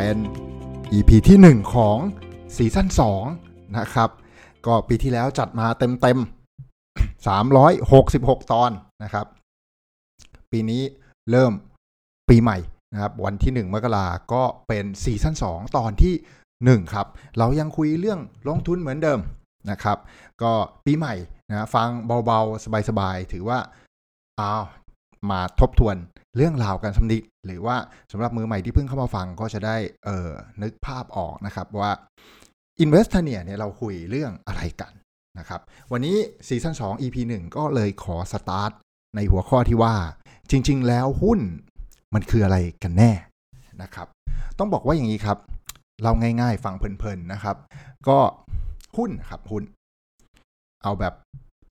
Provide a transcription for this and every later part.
เป็น EP ที่ 1 ของซีซั่น2นะครับ ก็ปีที่แล้วจัดมาเต็มๆ 366 ตอนนะครับ ปีนี้เริ่มปีใหม่นะครับ วันที่ 1 มกราก็เป็นซีซั่น2 ตอนที่ 1 ครับ เรายังคุยเรื่องลงทุนเหมือนเดิมนะครับ ก็ปีใหม่นะฟังเบาๆ สบายๆ ถือว่าอ้าว มาทบทวนเรื่องราวกันสำนิดหรือว่าสำหรับมือใหม่ที่เพิ่งเข้ามาฟังก็จะได้เออนึกภาพออกนะครับว่า Investania เนี่ยเราคุยเรื่องอะไรกันนะครับวันนี้ซีซั่น2 EP 1 ก็เลยขอสตาร์ทในหัวข้อที่ว่า จริง ๆ แล้วหุ้นมันคืออะไรกันแน่นะครับ ต้องบอกว่าอย่างนี้ครับ เราง่ายๆฟังเพลินๆนะครับ ก็หุ้นครับหุ้น เอาแบบ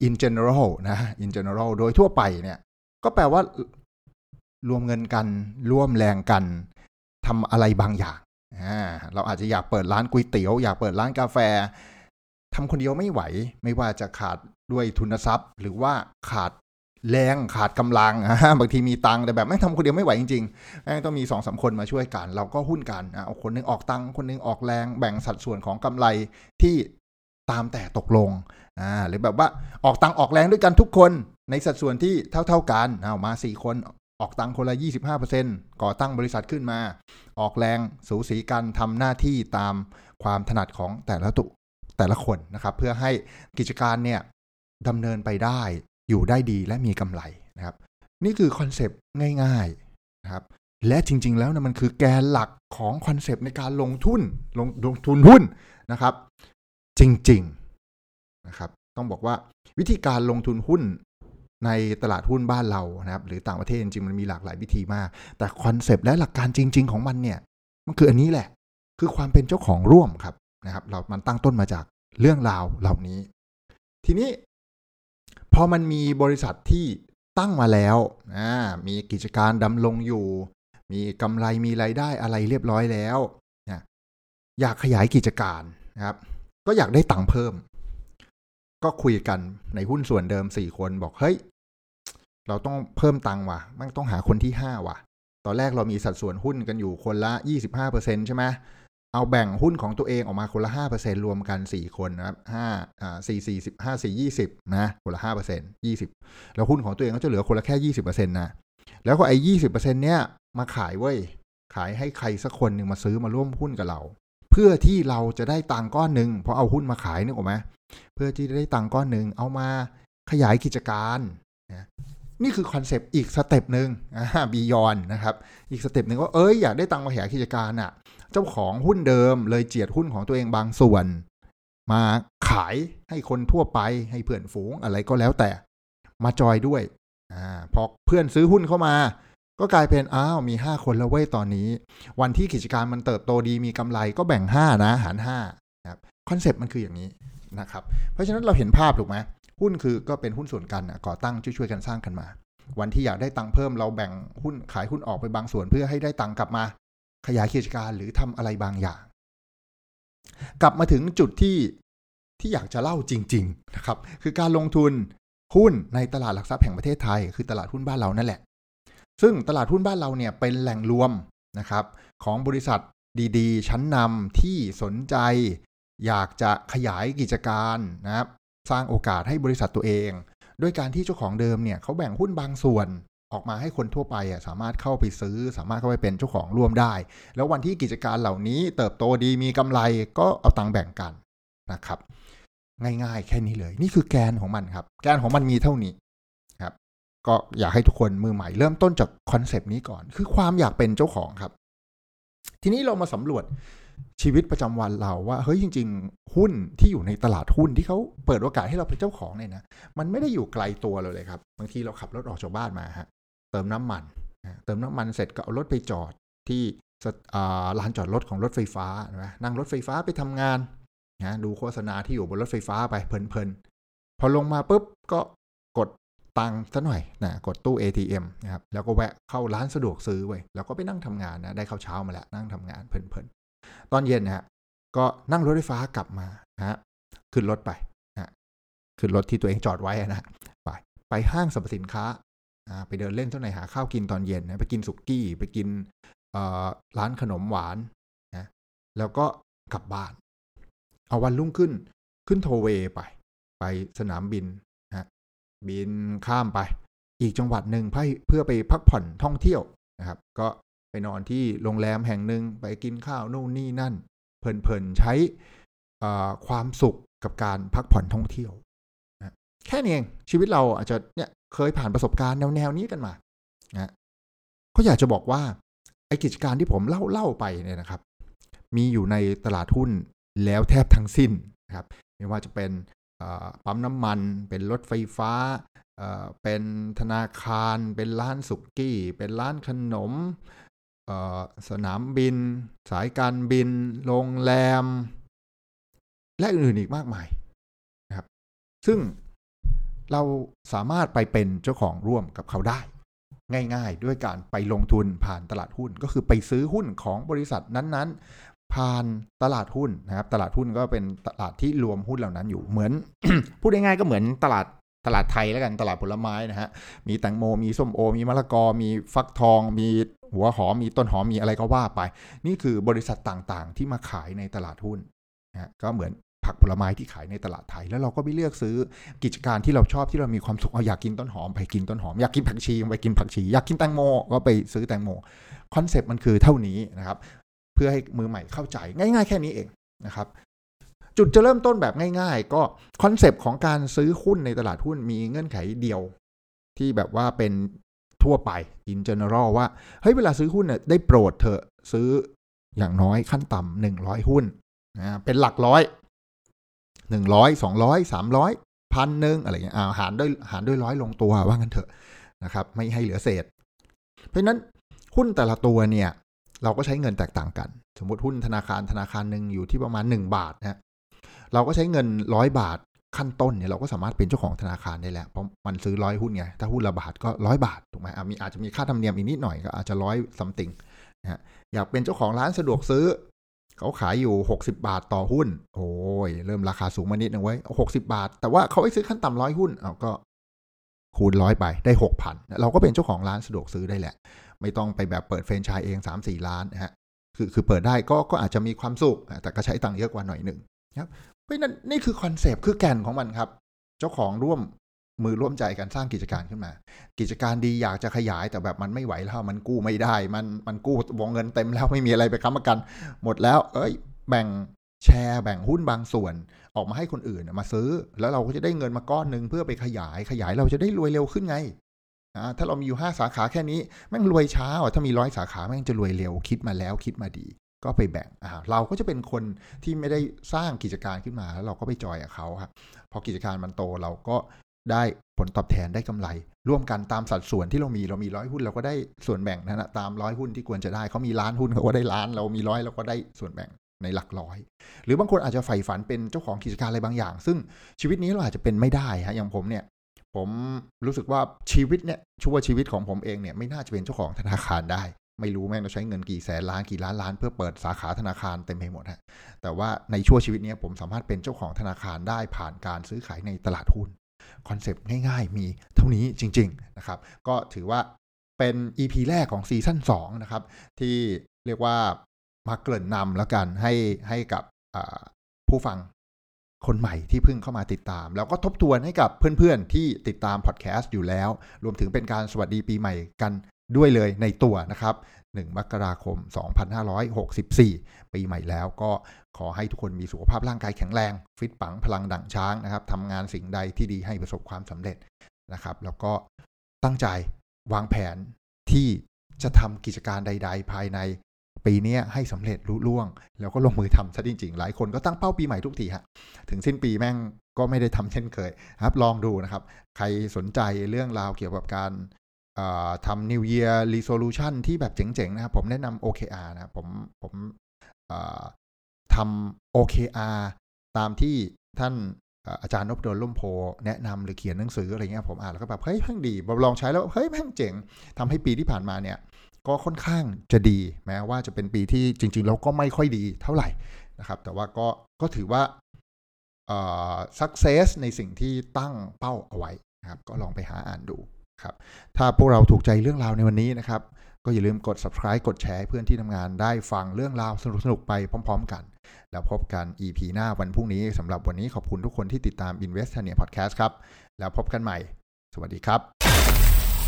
in general นะ in general โดยทั่วไปเนี่ย ก็แปลว่า รวมเงินกัน ร่วมแรงกันทำอะไรบางอย่างเราอาจจะอยากเปิดร้านก๋วยเตี๋ยว อยากเปิดร้านกาแฟทำคนเดียวไม่ไหว ไม่ว่าจะขาดด้วยทุนทรัพย์ หรือว่าขาดแรงขาดกำลังบางทีมีตังค์แต่แบบไม่ทำคนเดียวไม่ไหวจริงๆแม่งต้องมีสองสาคนมาช่วยกัน เราก็หุ้นกันเอาคนนึงออกตังค์คนนึงออกแรงแบ่งสัดส่วนของกำไรที่ ตามแต่ตกลงอ่าหรือแบบว่าออกตังออกแรงด้วยกันทุกคนในสัดส่วนที่เท่า ๆกันเอามาสี่คนออกตังค์คนละ 25%ก่อตั้งบริษัทขึ้นมา ออกแรงสูสีกันทำหน้าที่ตามความถนัดของแต่ละตุแต่ละคนนะครับ เพื่อให้กิจการเนี่ยดำเนินไปได้อยู่ได้ดีและมีกำไรนะครับ นี่คือคอนเซปต์ง่ายๆนะครับ และจริง ๆ แล้วนะมันคือแกนหลักของ concept ในการลงทุนลงลงทุนหุ้นนะครับ จริงๆนะครับ ต้องบอกว่าวิธีการลงทุนหุ้นในตลาดหุ้นบ้านเรานะครับ หรือต่างประเทศจริงมันมีหลากหลายวิธีมาก แต่ concept และหลักการจริง ๆ ของมันเนี่ย มันคืออันนี้แหละ คือความเป็นเจ้าของร่วมครับนะครับ เรามันตั้งต้นมาจากเรื่องราวเหล่านี้ ทีนี้ พอมันมีบริษัทที่ตั้งมาแล้วนะมีกิจการดำรงอยู่ มีกำไรมีไรายได้อะไรเรียบร้อยแล้วนะอยากขยายกิจการนะครับ ก็อยากได้ตังค์เพิ่ม ก็คุยกันในหุ้นส่วนเดิมสี่คนบอกเฮ้ย เราต้องเพิ่มตังค์ว่ะมันต้องหาคนที่ห้าว่ะ ตอนแรกเรามีสัดส่วนหุ้นกันอยู่คนละยี่สิบห้าเปอร์เซ็นใช่ไหมเอาแบ่งหุ้นของตัวเองออกมาคนละห้าเปอร์เซ็นรวมกันสี่คนนะครับห้าอ่าสี่สี่สิบห้าสี่ยี่สิบนะคนละห้าเปอร์เซ็นต์ยี่สิบแล้วหุ้นของตัวเองก็จะเหลือคนละแค่ยี่สิบเปอร์เซ็นต์นะแล้วก็ไอ้ยี่สิบเปอร์เซ็นต์เนี้ยมาขายเว้ยขายให้ใครสักคนหนึ่งมาซื้อมาร่วมหุ้นกับเรา เพื่อที่เราจะได้ตังก้อนหนึ่งเพราะเอาหุ้นมาขายนึกออกไหมเพื่อที่จะได้ตังก้อนหนึ่งเอามาขยายกิจการนะนี่คือ concept อีก step หนึ่ง beyond นะครับ อีก step หนึ่งว่าเอ้ยอยากได้ตังมาขยายกิจการอะ เจ้าของหุ้นเดิมเลยเจียดหุ้นของตัวเองบางส่วน มาขายให้คนทั่วไปให้เพื่อนฝูงอะไรก็แล้วแต่ มาจอยด้วยอ่าพอเพื่อนซื้อหุ้นเข้ามา ก็กลายเป็นอ้าวมี 5 คนแล้วเว้ยตอนนี้ วันที่กิจการมันเติบโตดีมีกำไรก็แบ่ง 5 นะหาร5นะครับคอนเซปต์มันคืออย่างนี้นะครับเพราะฉะนั้นเราเห็นภาพถูกไหมหุ้นคือก็เป็นหุ้นส่วนกันก่อตั้งช่วยๆกันสร้างกันมา วันที่อยากได้ตังค์เพิ่มเราแบ่งหุ้นขายหุ้นออกไปบางส่วนเพื่อให้ได้ตังค์กลับมา ขยายกิจการหรือทำอะไรบางอย่าง กลับมาถึงจุดที่ที่อยากจะเล่าจริง ๆ นะครับ คือการลงทุนหุ้นในตลาดหลักทรัพย์แห่งประเทศไทย คือตลาดหุ้นบ้านเรานั่นแหละ ซึ่งตลาดหุ้นบ้านเราเนี่ยเป็นแหล่งรวมนะครับของบริษัทดีๆ ชั้นนำที่สนใจ อยากจะขยายกิจการนะครับสร้างโอกาสให้บริษัทตัวเอง ด้วยการที่เจ้าของเดิมเนี่ยเขาแบ่งหุ้นบางส่วนออกมาให้คนทั่วไปอะสามารถเข้าไปซื้อ สามารถเข้าไปเป็นเจ้าของร่วมได้ แล้ววันที่กิจการเหล่านี้เติบโตดีมีกำไรก็เอาตังค์แบ่งกันนะครับ ง่ายๆ แค่นี้เลย นี่คือแกนของมันครับ แกนของมันมีเท่านี้ ก็อยากให้ทุกคนมือใหม่ เริ่มต้นจากคอนเซป ต์นี้ก่อน คือความอยากเป็นเจ้าของครับ ทีนี้เรามาสำรวจชีวิตประจำวันเราว่าเฮ้ยจริง ๆ หุ้นที่อยู่ในตลาดหุ้นที่เขาเปิดโอกาสให้เราเป็นเจ้าของเนี่ยนะมันไม่ได้อยู่ไกลตัวเราเลยครับ บางทีเราขับรถออกจากบ้านมาฮะเติมน้ำมันเติมน้ำมันเสร็จก็เอารถไปจอดที่ลานจอดรถของรถไฟฟ้านะนั่งรถไฟฟ้าไปทำงานนะดูโฆษณาที่อยู่บนรถไฟฟ้าไปเพลินๆพอลงมาปุ๊บก็กด ตังค์ซะหน่อยนะกดตู้ ATM นะครับแล้วก็แวะเข้าร้านสะดวกซื้อไว้แล้วก็ไปนั่งทำงานนะได้ข้าวเช้ามาแล้วนั่งทำงานเพลินๆตอนเย็นนะฮะก็นั่งรถไฟฟ้ากลับมาฮะขึ้นรถไปนะขึ้นรถที่ตัวเองจอดไว้นะไปไปห้างสรรพสินค้าไปเดินเล่นเท่าไหร่หาข้าวกินตอนเย็นนะไปกินสุกี้ไปกินร้านขนมหวานนะแล้วก็กลับบ้าน เอาวันรุ่งขึ้นขึ้นโทเวไป ไปสนามบิน บินข้ามไป อีกจังหวัดหนึ่งเพื่อไปพักผ่อนท่องเที่ยวนะครับ ก็ไปนอนที่โรงแรมแห่งหนึ่งไปกินข้าวนู่นนี่นั่น เพลินๆใช้ความสุขกับการพักผ่อนท่องเที่ยวนะแค่นี้เองชีวิตเราอาจจะเนี่ยเคยผ่านประสบการณ์แนวๆนี้กันมานะก็อยากจะบอกว่าไอกิจการที่ผมเล่าเล่าไปเนี่ยนะครับ มีอยู่ในตลาดหุ้นแล้วแทบทั้งสิ้นนะครับไม่ว่าจะเป็น ปั๊มน้ำมันเป็นรถไฟฟ้า เป็นธนาคาร เป็นร้านสุกี้ เป็นร้านขนม สนามบิน สายการบิน โรงแรม และอื่นๆอีกมากมายนะครับ ซึ่งเราสามารถไปเป็นเจ้าของร่วมกับเขาได้ ง่าย ๆ ด้วยการไปลงทุนผ่านตลาดหุ้น ก็คือไปซื้อหุ้นของบริษัทนั้นๆ ผ่านตลาดหุ้นนะครับ ตลาดหุ้นก็เป็นตลาดที่รวมหุ้นเหล่านั้นอยู่เหมือน พูดง่ายๆก็เหมือนตลาดตลาดไทแล้วกันตลาดผลไม้นะฮะมีแตงโมมีส้มโอ มีมะละกอ มีฟักทอง มีหัวหอมมีต้นหอมมีอะไรก็ว่าไป นี่คือบริษัทต่างๆ ที่มาขายในตลาดหุ้นนะก็เหมือนผักผลไม้ที่ขายในตลาดไท แล้วเราก็ไปเลือกซื้อกิจการที่เราชอบที่เรามีความสุขเอาอยากกินต้นหอมไปกินต้นหอมอยากกินผักชีไปกินผักชีอยากกินแตงโมก็ไปซื้อแตงโม concept มันคือเท่านี้นะครับ เพื่อให้มือใหม่เข้าใจง่าย ๆ แค่นี้เองนะครับจุดจะเริ่มต้นแบบง่าย ๆ ก็คอนเซปต์ของการซื้อหุ้นในตลาดหุ้นมีเงื่อนไขเดียว ที่แบบว่าเป็นทั่วไป in general ว่าเฮ้ยเวลาซื้อหุ้นเนี่ยได้โปรดเถอะซื้ออย่างน้อยขั้นต่ำหนึ่งร้อยหุ้นนะเป็นหลักร้อยหนึ่งร้อยสองร้อยสามร้อยพันหนึ่งอะไรเงี้ยอาหารด้วยหารด้วยร้อยลงตัวว่างั้นเถอะนะครับ ไม่ให้เหลือเศษ เพราะนั้นหุ้นแต่ละตัวเนี่ย เราก็ใช้เงินแตกต่างกัน สมมติหุ้นธนาคารธนาคารหนึ่งอยู่ที่ประมาณหนึ่งบาทนะเราก็ใช้เงินร้อยบาทขั้นต้นเนี่ยเราก็สามารถเป็นเจ้าของธนาคารได้แล้วเพราะมันซื้อร้อยหุ้นไงถ้าหุ้นละบาทก็ร้อยบาทถูกไหมมีอาจจะมีค่าธรรมเนียมอีกนิดหน่อยก็อาจจะร้อยซัมติงนะฮะอยากเป็นเจ้าของร้านสะดวกซื้อ เขาขายอยู่ 60 บาทต่อหุ้น โอ้ยเริ่มราคาสูงมานิดนึงไว้หกสิบาท แต่ว่าเขาไปซื้อขั้นต่ำร้อยหุ้นเอาก็คูณร้อยไปได้หกพันเราก็เป็นเจ้าของร้านสะดวกซื้อได้แหละ ไม่ต้องไปแบบเปิดแฟรนไชส์เองสามสี่ล้านนะฮะคือคือเปิดได้ก็ก็อาจจะมีความสุข แต่ก็ใช้ตังค์เยอะกว่าหน่อยหนึ่งครับเพราะนั้นนี่คือ concept คือแก่นของมันครับ เจ้าของร่วมมือร่วมใจกันสร้างกิจการขึ้นมา กิจการดีอยากจะขยายแต่แบบมันไม่ไหวแล้วมันกู้ไม่ได้ มันมันกู้วงเงินเต็มแล้วไม่มีอะไรไปค้ำประกัน หมดแล้ว เอ้ย แบ่งแชร์แบ่งหุ้นบางส่วนออกมาให้คนอื่นมาซื้อ แล้วเราก็จะได้เงินมาก้อนหนึ่งเพื่อไปขยายขยายเราจะได้รวยเร็วขึ้นไง ถ้าเรามีอยู่ห้าสาขาแค่นี้แม่งรวยช้าอะถ้ามีร้อยสาขาแม่งจะรวยเร็วคิดมาแล้วคิดมาดี ก็ไปแบ่งเราก็จะเป็นคนที่ไม่ได้สร้างกิจการขึ้นมาแล้วเราก็ไปจอยกับเขาครับพอกิจการมันโตเราก็ได้ผลตอบแทนได้กำไร ร่วมกันตามสัดส่วนที่เรามีเรามีร้อยหุ้นเราก็ได้ส่วนแบ่งนะนะตามร้อยหุ้นที่ควรจะได้เขามีล้านหุ้นเขาก็ได้ล้าน เรามีร้อยเราก็ได้ส่วนแบ่งในหลักร้อย หรือบางคนอาจจะใฝ่ฝันเป็นเจ้าของกิจการอะไรบางอย่าง ซึ่งชีวิตนี้เราอาจจะเป็นไม่ได้ฮะอย่างผมเนี่ย ผมรู้สึกว่าชีวิตเนี่ยชั่วชีวิตของผมเองเนี่ยไม่น่าจะเป็นเจ้าของธนาคารได้ ไม่รู้แม่งเราใช้เงินกี่แสนล้านกี่ล้านล้านเพื่อเปิดสาขาธนาคารเต็มไปหมดฮะแต่ว่าในช่วงชีวิตนี้ผมสามารถเป็นเจ้าของธนาคารได้ผ่านการซื้อขายในตลาดหุ้นคอนเซปต์ง่ายๆ มีเท่านี้จริง ๆ นะครับ ก็ถือว่าเป็น EP แรกของซีซั่น2นะครับ ที่เรียกว่ามาเกริ่นนำแล้วกันให้ให้กับผู้ฟัง คนใหม่ที่เพิ่งเข้ามาติดตาม แล้วก็ทบทวนให้กับเพื่อนๆ ที่ติดตามพอดแคสต์อยู่แล้ว รวมถึงเป็นการสวัสดีปีใหม่กันด้วยเลยในตัวนะครับ 1 มกราคม 2564 ปีใหม่แล้วก็ขอให้ทุกคนมีสุขภาพร่างกายแข็งแรง ฟิตปังพลังดั่งช้างนะครับทำงานสิ่งใดที่ดีให้ประสบความสำเร็จนะครับ แล้วก็ตั้งใจวางแผนที่จะทำกิจการใด ๆ ภายใน ปีนี้ให้สำเร็จรุ่ล่วง แล้วก็ลงมือทำซะจริงๆ หลายคนก็ตั้งเป้าปีใหม่ทุกทีฮะถึงสิ้นปีแม่งก็ไม่ได้ทำเช่นเคยครับลองดูนะครับ ใครสนใจเรื่องราวเกี่ยวกับการทำ New Year Resolution ที่แบบเจ๋งๆ นะครับ ผมแนะนำ OKR นะผมผมทำ OKR ตามที่ท่านอาจารย์นพดลล่มโพแนะนำหรือเขียนหนังสืออะไรเงี้ยผมอ่านแล้วก็แบบ เฮ้ยแม่งดีลองใช้แล้ว เฮ้ยแม่งเจ๋งทำให้ปีที่ผ่านมาเนี่ย ก็ค่อนข้างจะดี แม้ว่าจะเป็นปีที่จริง ๆ แล้วก็ไม่ค่อยดีเท่าไหร่นะครับ แต่ว่าก็ก็ถือว่าเอ่อ success ในสิ่งที่ตั้งเป้าเอาไว้นะครับ ก็ลองไปหาอ่านดูครับ ถ้าพวกเราถูกใจเรื่องราวในวันนี้นะครับ ก็อย่าลืมกด subscribe กดแชร์เพื่อนที่ทำงานได้ฟังเรื่องราวสนุกๆไปพร้อม ๆ กัน แล้วพบกัน EP หน้าวันพรุ่งนี้สำหรับวันนี้ขอบคุณทุกคนที่ติดตาม Investania Podcast ครับ แล้วพบกันใหม่ สวัสดีครับ